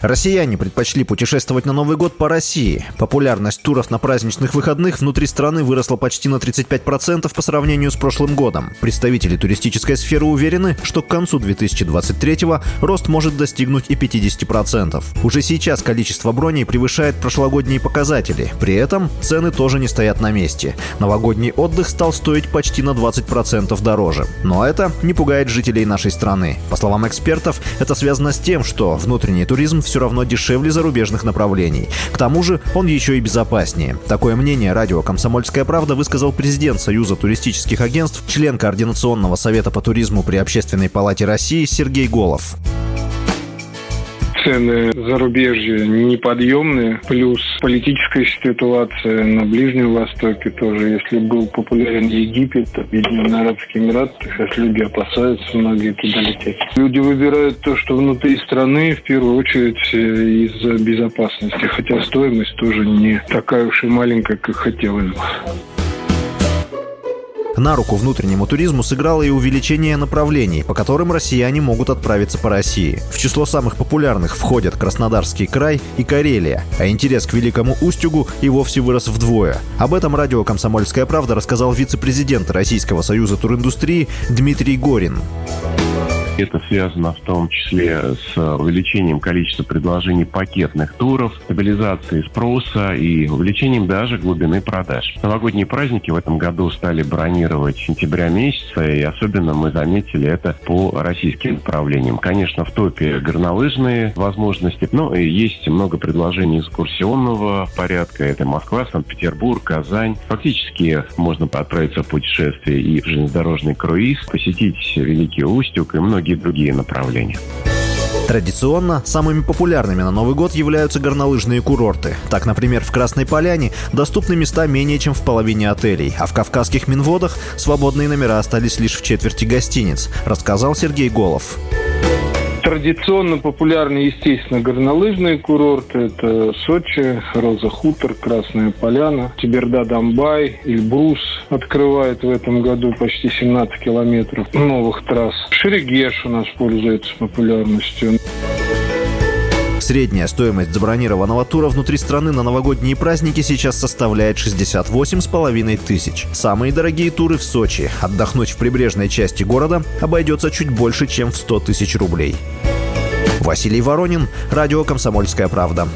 Россияне предпочли путешествовать на Новый год по России. Популярность туров на праздничных выходных внутри страны выросла почти на 35% по сравнению с прошлым годом. Представители туристической сферы уверены, что к концу 2023-го рост может достигнуть и 50%. Уже сейчас количество броней превышает прошлогодние показатели. При этом цены тоже не стоят на месте. Новогодний отдых стал стоить почти на 20% дороже. Но это не пугает жителей нашей страны. По словам экспертов, это связано с тем, что внутренний туризм все равно дешевле зарубежных направлений. К тому же он еще и безопаснее. Такое мнение радио «Комсомольская правда» высказал президент Союза туристических агентств, член Координационного совета по туризму при Общественной палате России Сергей Голов цены зарубежья неподъемные, плюс политическая ситуация на Ближнем Востоке тоже. Если был популярен Египет, Объединенные Арабские Эмираты, сейчас люди опасаются многие туда лететь. Люди выбирают то, что внутри страны, в первую очередь из-за безопасности, хотя стоимость тоже не такая уж и маленькая, как хотелось бы. На руку внутреннему туризму сыграло и увеличение направлений, по которым россияне могут отправиться по России. В число самых популярных входят Краснодарский край и Карелия, а интерес к Великому Устюгу и вовсе вырос вдвое. Об этом радио «Комсомольская правда» рассказал вице-президент Российского союза туриндустрии Дмитрий Горин. Это связано в том числе с увеличением количества предложений пакетных туров, стабилизацией спроса и увеличением даже глубины продаж. Новогодние праздники в этом году стали бронировать сентября месяца, и особенно мы заметили это по российским направлениям. Конечно, в топе горнолыжные возможности, но есть много предложений экскурсионного порядка. Это Москва, Санкт-Петербург, Казань. Фактически можно отправиться в путешествие и в железнодорожный круиз, посетить Великий Устюг и многие многие другие направления. Традиционно самыми популярными на Новый год являются горнолыжные курорты. Так, например, в Красной Поляне доступны места менее чем в половине отелей, а в Кавказских Минводах свободные номера остались лишь в четверти гостиниц, рассказал Сергей Голов. Традиционно популярны, естественно, горнолыжные курорты. Это Сочи, Роза Хутор, Красная Поляна, Тиберда-Дамбай, Эльбрус открывает в этом году почти 17 километров новых трасс. Шерегеш у нас пользуется популярностью. Средняя стоимость забронированного тура внутри страны на новогодние праздники сейчас составляет 68,5 тысяч. Самые дорогие туры в Сочи. Отдохнуть в прибрежной части города обойдется чуть больше, чем в 100 тысяч рублей. Василий Воронин, Радио «Комсомольская правда».